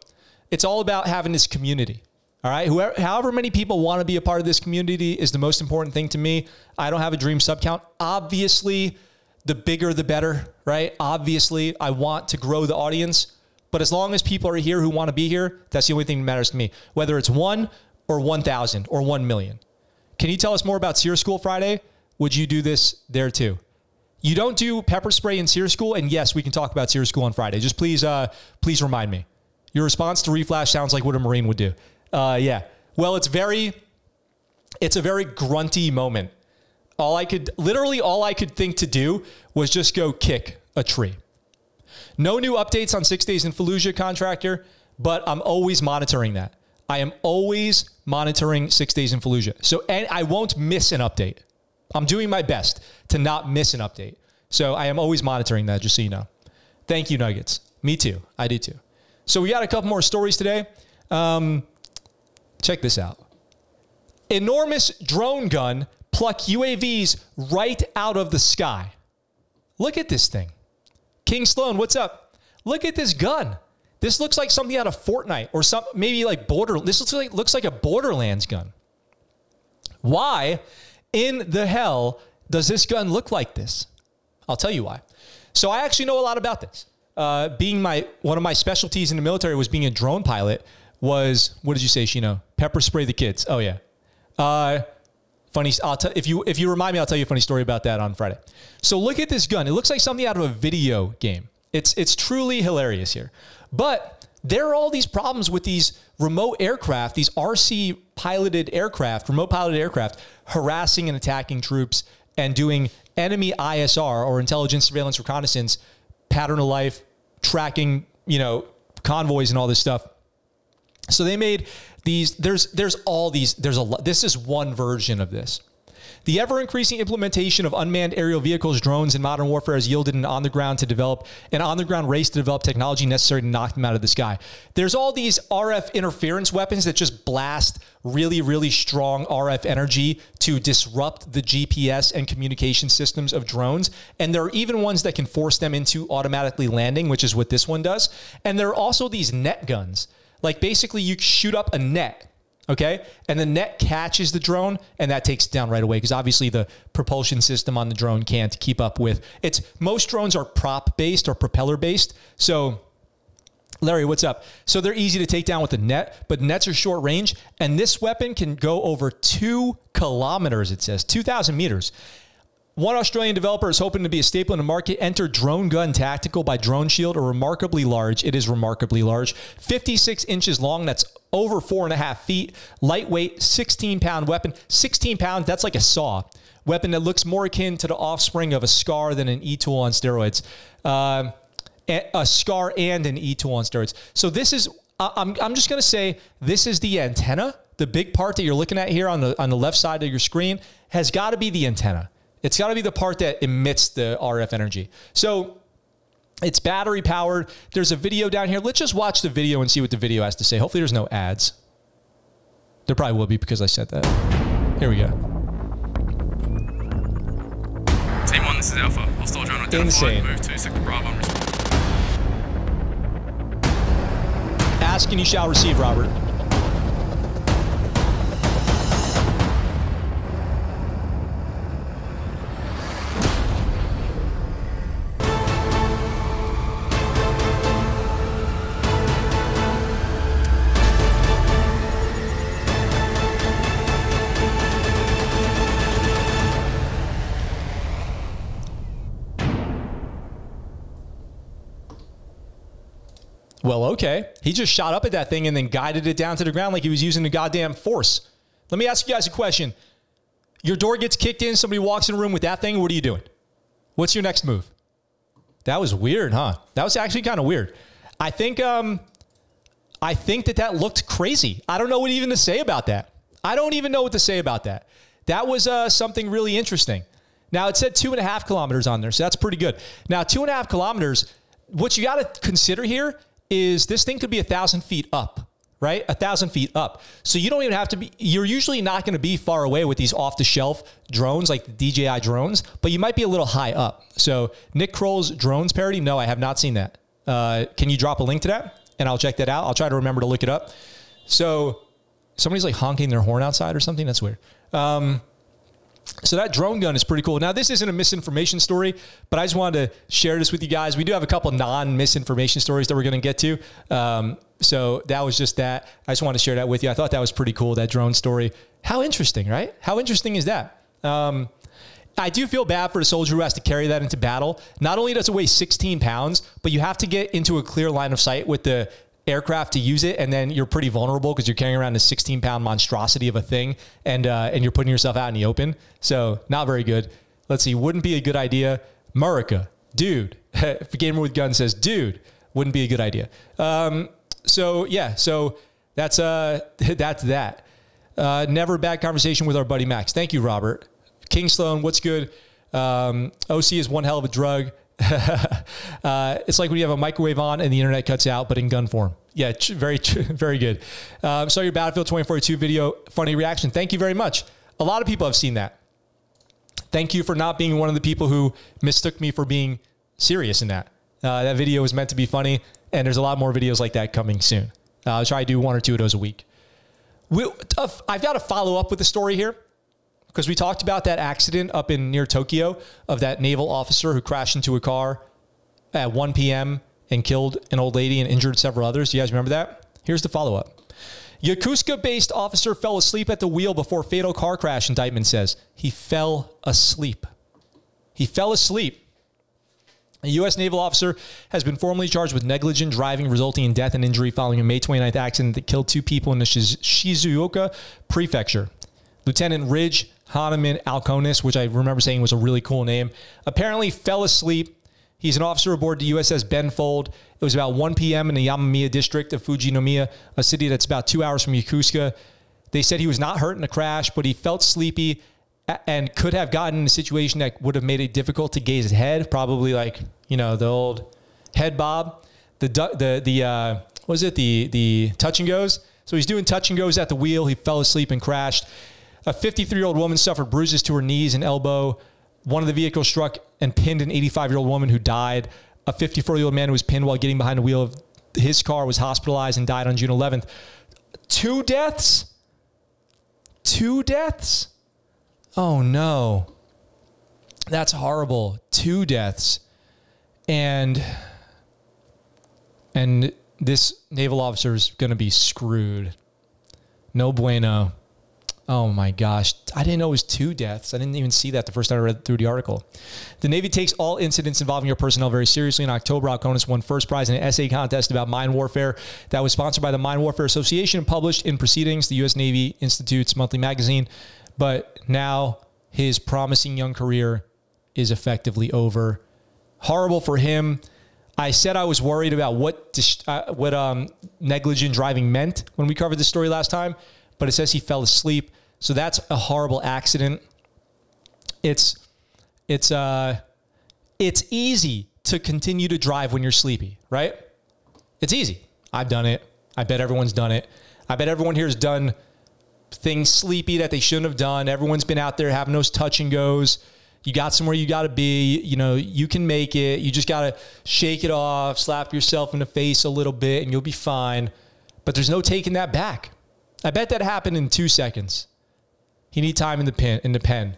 it's all about having this community. All right. Whoever, however many people want to be a part of this community is the most important thing to me. I don't have a dream sub count. Obviously, the bigger the better, right? Obviously, I want to grow the audience. But as long as people are here who want to be here, that's the only thing that matters to me. Whether it's one or 1,000 or 1 million. Can you tell us more about SERE School Friday? Would you do this there too? You don't do pepper spray in SERE School, and yes, we can talk about SERE School on Friday. Just please, uh, please remind me. Your response to reflash sounds like what a Marine would do. Uh, yeah. Well, it's very, it's a very grunty moment. All I could, literally, all I could think to do was just go kick a tree. No new updates on six days in Fallujah contractor, but I'm always monitoring that. I am always monitoring six days in Fallujah. So and I won't miss an update. I'm doing my best to not miss an update. So I am always monitoring that, just so you know. Thank you, Nuggets. Me too. I do too. So we got a couple more stories today. Um, check this out. Enormous drone gun pluck UAVs right out of the sky. Look at this thing. King Sloan, what's up? Look at this gun. This looks like something out of Fortnite or some maybe like border. This looks like looks like a Borderlands gun. Why in the hell does this gun look like this? I'll tell you why. So I actually know a lot about this. Uh, being my one of my specialties in the military was being a drone pilot. Was what did you say, Shino? Pepper spray the kids. Oh yeah. Uh, funny. I'll tell if you if you remind me, I'll tell you a funny story about that on Friday. So look at this gun. It looks like something out of a video game. It's it's truly hilarious here. But there are all these problems with these remote aircraft, these RC piloted aircraft, remote piloted aircraft, harassing and attacking troops and doing enemy ISR or intelligence surveillance reconnaissance, pattern of life, tracking, you know, convoys and all this stuff. So they made these there's there's all these there's a lot this is one version of this the ever increasing implementation of unmanned aerial vehicles, drones, in modern warfare has yielded an on the ground to develop an on the ground race to develop technology necessary to knock them out of the sky. There's all these RF interference weapons that just blast really, really strong RF energy to disrupt the GPS and communication systems of drones. And there are even ones that can force them into automatically landing, which is what this one does. And there are also these net guns. Like basically, you shoot up a net Okay. And the net catches the drone and that takes it down right away because obviously the propulsion system on the drone can't keep up with it's most drones are prop based or propeller based. So Larry, what's up? So they're easy to take down with the net, but nets are short range, and this weapon can go over two kilometers, it says, 2,000 meters. One Australian developer is hoping to be a staple in the market. Enter Drone Gun Tactical by Drone Shield, a remarkably large, it is remarkably large, 56 inches long. That's over four and a half feet. Lightweight, 16 pound weapon. 16 pounds, that's like a saw. Weapon that looks more akin to the offspring of a SCAR than an E tool on steroids. Uh, a SCAR and an E tool on steroids. So this is, I'm, I'm just going to say, this is the antenna. The big part that you're looking at here on the on the left side of your screen has got to be the antenna. It's got to be the part that emits the RF energy. So it's battery powered. There's a video down here. Let's just watch the video and see what the video has to say. Hopefully, there's no ads. There probably will be because I said that. Here we go. Team 1, this is Alpha. Hostile drone identified. Insane. Move to Sector Bravo. Ask and you shall receive, Robert. Okay. He just shot up at that thing and then guided it down to the ground like he was using the goddamn force. Let me ask you guys a question. Your door gets kicked in, somebody walks in a room with that thing, what are you doing? What's your next move? That was weird, huh? That was actually kind of weird. I think um I think that that looked crazy. I don't know what even to say about that. I don't even know what to say about that. That was uh, something really interesting. Now it said two and a half kilometers on there, so that's pretty good. Now two and a half kilometers. What you got to consider here is this thing could be a thousand feet up, right? A thousand feet up. So you don't even have to be. You're usually not going to be far away with these off the shelf drones like the DJI drones, but you might be a little high up. So Nick Kroll's drones parody. No, I have not seen that. Uh, can you drop a link to that? And I'll check that out. I'll try to remember to look it up. So somebody's like honking their horn outside or something. That's weird. Um, so that drone gun is pretty cool. Now, this isn't a misinformation story, but I just wanted to share this with you guys. We do have a couple non-misinformation stories that we're going to get to. Um, so that was just that. I just wanted to share that with you. I thought that was pretty cool, that drone story. How interesting, right? How interesting is that? Um, I do feel bad for the soldier who has to carry that into battle. Not only does it weigh 16 pounds, but you have to get into a clear line of sight with the aircraft to use it, and then you're pretty vulnerable because you're carrying around a 16 pound monstrosity of a thing, and uh, and you're putting yourself out in the open. So not very good. Let's see. Wouldn't be a good idea. Murica, dude. if a gamer with gun says, dude, wouldn't be a good idea. Um, so yeah, so that's uh that's that. Uh, never bad conversation with our buddy Max. Thank you, Robert. King Sloan, what's good? Um, OC is one hell of a drug. uh, it's like when you have a microwave on and the internet cuts out, but in gun form. Yeah, ch- very, ch- very good. Um, saw your Battlefield 2042 video. Funny reaction. Thank you very much. A lot of people have seen that. Thank you for not being one of the people who mistook me for being serious in that. Uh, that video was meant to be funny, and there's a lot more videos like that coming soon. Uh, I'll try to do one or two of those a week. We, uh, I've got to follow up with the story here because we talked about that accident up in near Tokyo of that naval officer who crashed into a car at 1 p.m. and killed an old lady and injured several others. Do you guys remember that? Here's the follow up. Yokosuka based officer fell asleep at the wheel before fatal car crash, indictment says. He fell asleep. He fell asleep. A U.S. naval officer has been formally charged with negligent driving resulting in death and injury following a May 29th accident that killed two people in the Shizuoka prefecture. Lieutenant Ridge Hahnemann Alkonis, which I remember saying was a really cool name, apparently fell asleep. He's an officer aboard the USS Benfold. It was about 1 p.m. in the Yamamiya district of Fujinomiya, a city that's about two hours from Yokosuka. They said he was not hurt in the crash, but he felt sleepy and could have gotten in a situation that would have made it difficult to gaze ahead. Probably like you know the old head bob, the the the uh, was it the the touch and goes. So he's doing touch and goes at the wheel. He fell asleep and crashed. A 53 year old woman suffered bruises to her knees and elbow. One of the vehicles struck and pinned an 85 year old woman who died. A 54 year old man who was pinned while getting behind the wheel of his car was hospitalized and died on June 11th. Two deaths? Two deaths? Oh no. That's horrible. Two deaths. And and this naval officer is going to be screwed. No bueno. Oh my gosh. I didn't know it was two deaths. I didn't even see that the first time I read through the article. The Navy takes all incidents involving your personnel very seriously. In October, Alkonis won first prize in an essay contest about mine warfare that was sponsored by the Mine Warfare Association and published in Proceedings, the U.S. Navy Institute's monthly magazine. But now his promising young career is effectively over. Horrible for him. I said I was worried about what uh, what um, negligent driving meant when we covered this story last time, but it says he fell asleep. So that's a horrible accident. It's it's uh it's easy to continue to drive when you're sleepy, right? It's easy. I've done it. I bet everyone's done it. I bet everyone here has done things sleepy that they shouldn't have done. Everyone's been out there having those touch and goes. You got somewhere you got to be. You know, you can make it. You just got to shake it off, slap yourself in the face a little bit, and you'll be fine. But there's no taking that back. I bet that happened in two seconds. He need time in the pen. In the pen.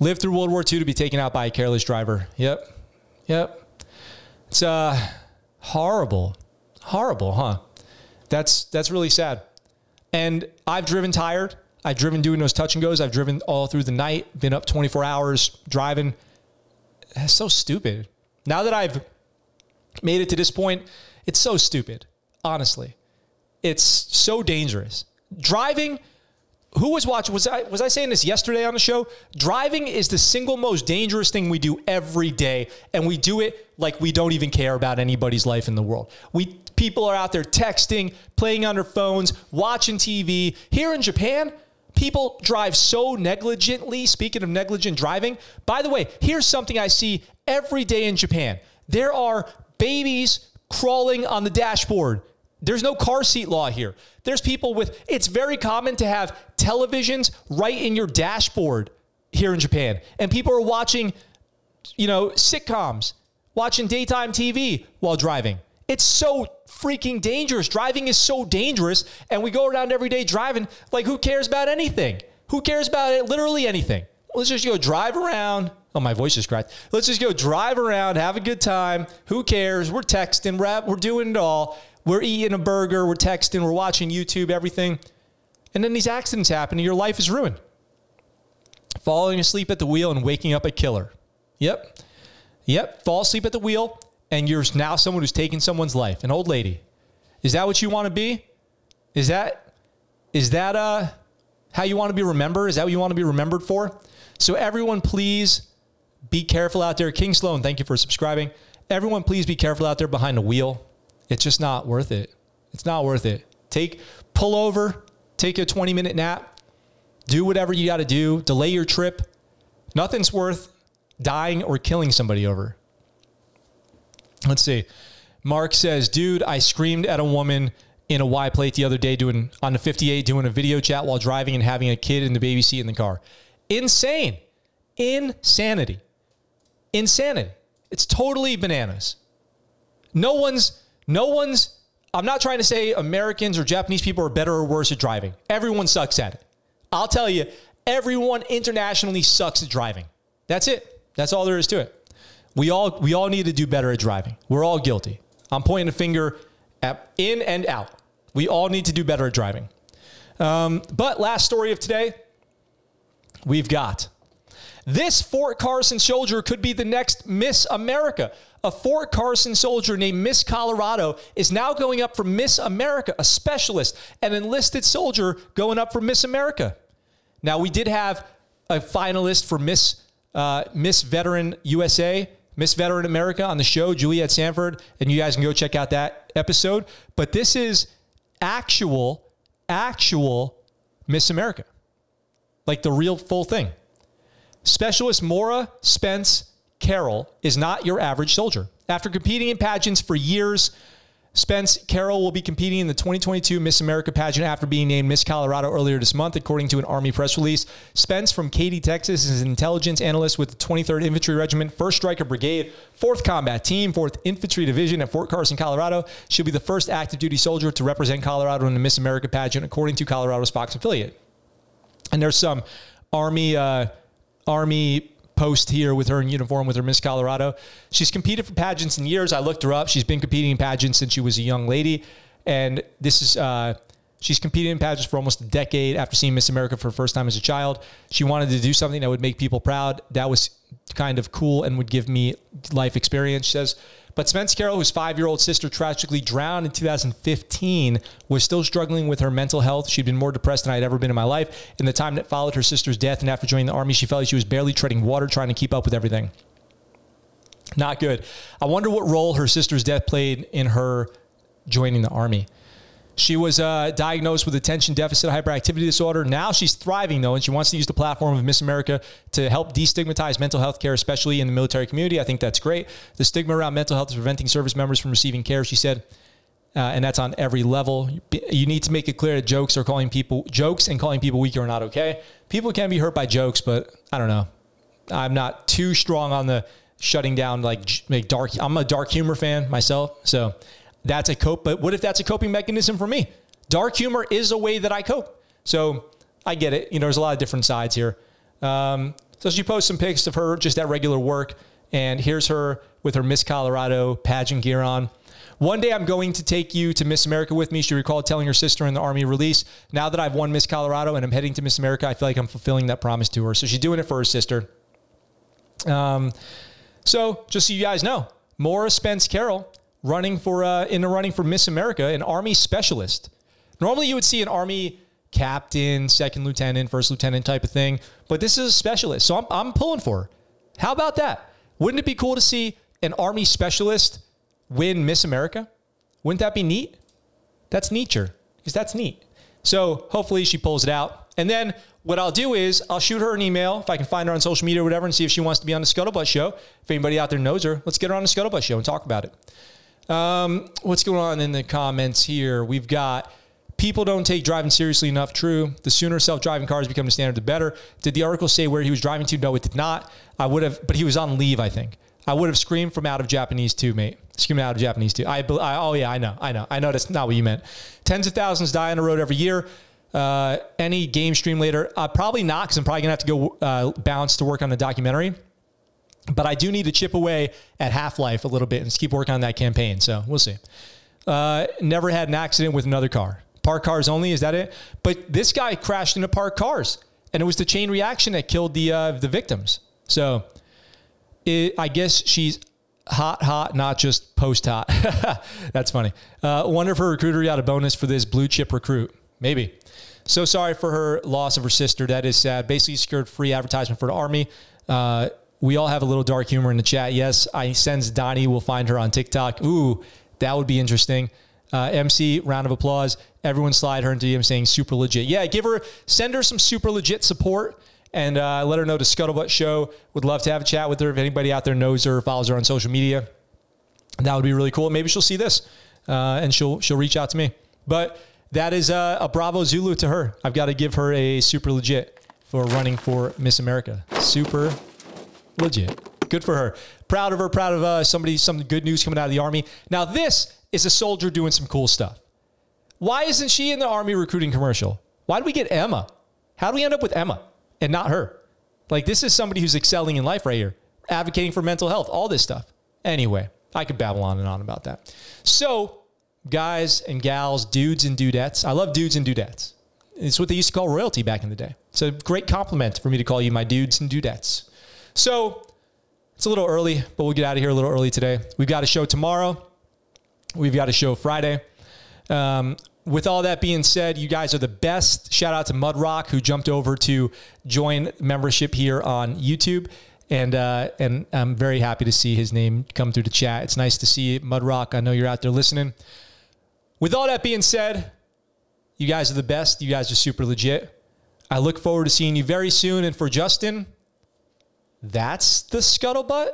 Lived through World War II to be taken out by a careless driver. Yep, yep. It's uh horrible, horrible, huh? That's that's really sad. And I've driven tired. I've driven doing those touch and goes. I've driven all through the night. Been up 24 hours driving. That's so stupid. Now that I've made it to this point, it's so stupid. Honestly, it's so dangerous. Driving who was watching was I was I saying this yesterday on the show? Driving is the single most dangerous thing we do every day and we do it like we don't even care about anybody's life in the world. We people are out there texting, playing on their phones, watching TV. Here in Japan, people drive so negligently. Speaking of negligent driving, by the way, here's something I see every day in Japan. There are babies crawling on the dashboard. There's no car seat law here. There's people with, it's very common to have televisions right in your dashboard here in Japan. And people are watching, you know, sitcoms, watching daytime TV while driving. It's so freaking dangerous. Driving is so dangerous. And we go around every day driving like who cares about anything? Who cares about it? Literally anything. Let's just go drive around. Oh, my voice is cracked. Let's just go drive around, have a good time. Who cares? We're texting, we're, we're doing it all. We're eating a burger, we're texting, we're watching YouTube, everything. And then these accidents happen and your life is ruined. Falling asleep at the wheel and waking up a killer. Yep. Yep. Fall asleep at the wheel and you're now someone who's taking someone's life, an old lady. Is that what you want to be? Is that is that uh how you want to be remembered? Is that what you want to be remembered for? So everyone please be careful out there. King Sloan, thank you for subscribing. Everyone please be careful out there behind the wheel. It's just not worth it. It's not worth it. Take pull over, take a 20 minute nap, do whatever you got to do, delay your trip. Nothing's worth dying or killing somebody over. Let's see. Mark says, dude, I screamed at a woman in a Y plate the other day doing on the 58 doing a video chat while driving and having a kid in the baby seat in the car. Insane. Insanity. Insanity. It's totally bananas. No one's no one's I'm not trying to say Americans or Japanese people are better or worse at driving. Everyone sucks at it. I'll tell you, everyone internationally sucks at driving. That's it. That's all there is to it. We all we all need to do better at driving. We're all guilty. I'm pointing a finger at in and out. We all need to do better at driving. Um, but last story of today, we've got this Fort Carson soldier could be the next Miss America. A Fort Carson soldier named Miss Colorado is now going up for Miss America, a specialist, an enlisted soldier going up for Miss America. Now, we did have a finalist for Miss uh, Miss Veteran USA, Miss Veteran America on the show, Juliet Sanford, and you guys can go check out that episode. But this is actual, actual Miss America, like the real full thing. Specialist Maura Spence Carroll is not your average soldier. After competing in pageants for years, Spence Carroll will be competing in the 2022 Miss America pageant after being named Miss Colorado earlier this month, according to an Army press release. Spence from Katy, Texas, is an intelligence analyst with the 23rd Infantry Regiment, 1st Stryker Brigade, 4th Combat Team, 4th Infantry Division at Fort Carson, Colorado. She'll be the first active duty soldier to represent Colorado in the Miss America pageant, according to Colorado's Fox affiliate. And there's some Army, uh, Army post here with her in uniform with her Miss Colorado. She's competed for pageants in years. I looked her up. She's been competing in pageants since she was a young lady. And this is uh, She's competed in pageants for almost a decade after seeing Miss America for the first time as a child. She wanted to do something that would make people proud. That was kind of cool and would give me life experience, she says. But Spence Carroll, whose five year old sister tragically drowned in 2015, was still struggling with her mental health. She'd been more depressed than I'd ever been in my life. In the time that followed her sister's death and after joining the Army, she felt like she was barely treading water trying to keep up with everything. Not good. I wonder what role her sister's death played in her joining the Army. She was uh, diagnosed with attention deficit hyperactivity disorder. Now she's thriving, though, and she wants to use the platform of Miss America to help destigmatize mental health care, especially in the military community. I think that's great. The stigma around mental health is preventing service members from receiving care, she said. Uh, and that's on every level. You need to make it clear that jokes are calling people jokes and calling people weak are not okay. People can be hurt by jokes, but I don't know. I'm not too strong on the shutting down like like dark. I'm a dark humor fan myself, so that's a cope. But what if that's a coping mechanism for me? Dark humor is a way that I cope. So I get it. You know, there's a lot of different sides here. Um, so she posts some pics of her just at regular work. And here's her with her Miss Colorado pageant gear on. One day I'm going to take you to Miss America with me. She recalled telling her sister in the Army release. Now that I've won Miss Colorado and I'm heading to Miss America, I feel like I'm fulfilling that promise to her. So she's doing it for her sister. Um, so just so you guys know, Maura Spence Carroll running for uh, in the running for Miss America, an Army specialist. Normally, you would see an Army captain, second lieutenant, first lieutenant type of thing, but this is a specialist. So I'm, I'm pulling for her. How about that? Wouldn't it be cool to see an Army specialist win Miss America? Wouldn't that be neat? That's nature, because that's neat. So hopefully she pulls it out. And then what I'll do is I'll shoot her an email if I can find her on social media or whatever and see if she wants to be on the Scuttlebutt show. If anybody out there knows her, let's get her on the Scuttlebutt show and talk about it. Um, what's going on in the comments here? We've got people don't take driving seriously enough. True. The sooner self-driving cars become the standard, the better. Did the article say where he was driving to? No, it did not. I would have, but he was on leave, I think. I would have screamed from out of Japanese too, mate. Screaming out of Japanese too. I, I, oh yeah, I know, I know, I know. That's not what you meant. Tens of thousands die on the road every year. Uh, any game stream later? Uh, probably not, because I'm probably gonna have to go uh, bounce to work on the documentary. But I do need to chip away at Half Life a little bit and keep working on that campaign. So we'll see. Uh, never had an accident with another car. Park cars only. Is that it? But this guy crashed into parked cars, and it was the chain reaction that killed the uh, the victims. So it, I guess she's hot, hot, not just post hot. That's funny. Uh, wonder if her recruiter got a bonus for this blue chip recruit. Maybe. So sorry for her loss of her sister. That is sad. Basically, secured free advertisement for the army. Uh, we all have a little dark humor in the chat. Yes, I sense Donnie will find her on TikTok. Ooh, that would be interesting. Uh, MC, round of applause. Everyone slide her into DM saying super legit. Yeah, give her, send her some super legit support and uh, let her know the Scuttlebutt Show. Would love to have a chat with her. If anybody out there knows her follows her on social media, that would be really cool. Maybe she'll see this uh, and she'll she'll reach out to me. But that is uh, a bravo Zulu to her. I've got to give her a super legit for running for Miss America. Super legit. Good for her. Proud of her. Proud of uh, somebody. Some good news coming out of the army. Now this is a soldier doing some cool stuff. Why isn't she in the army recruiting commercial? Why do we get Emma? How do we end up with Emma and not her? Like this is somebody who's excelling in life right here, advocating for mental health, all this stuff. Anyway, I could babble on and on about that. So, guys and gals, dudes and dudettes. I love dudes and dudettes. It's what they used to call royalty back in the day. It's a great compliment for me to call you my dudes and dudettes. So it's a little early, but we'll get out of here a little early today. We've got a show tomorrow. We've got a show Friday. Um, with all that being said, you guys are the best. Shout out to Mudrock who jumped over to join membership here on YouTube. And uh, and I'm very happy to see his name come through the chat. It's nice to see Mudrock. I know you're out there listening. With all that being said, you guys are the best. You guys are super legit. I look forward to seeing you very soon. And for Justin, that's the scuttlebutt.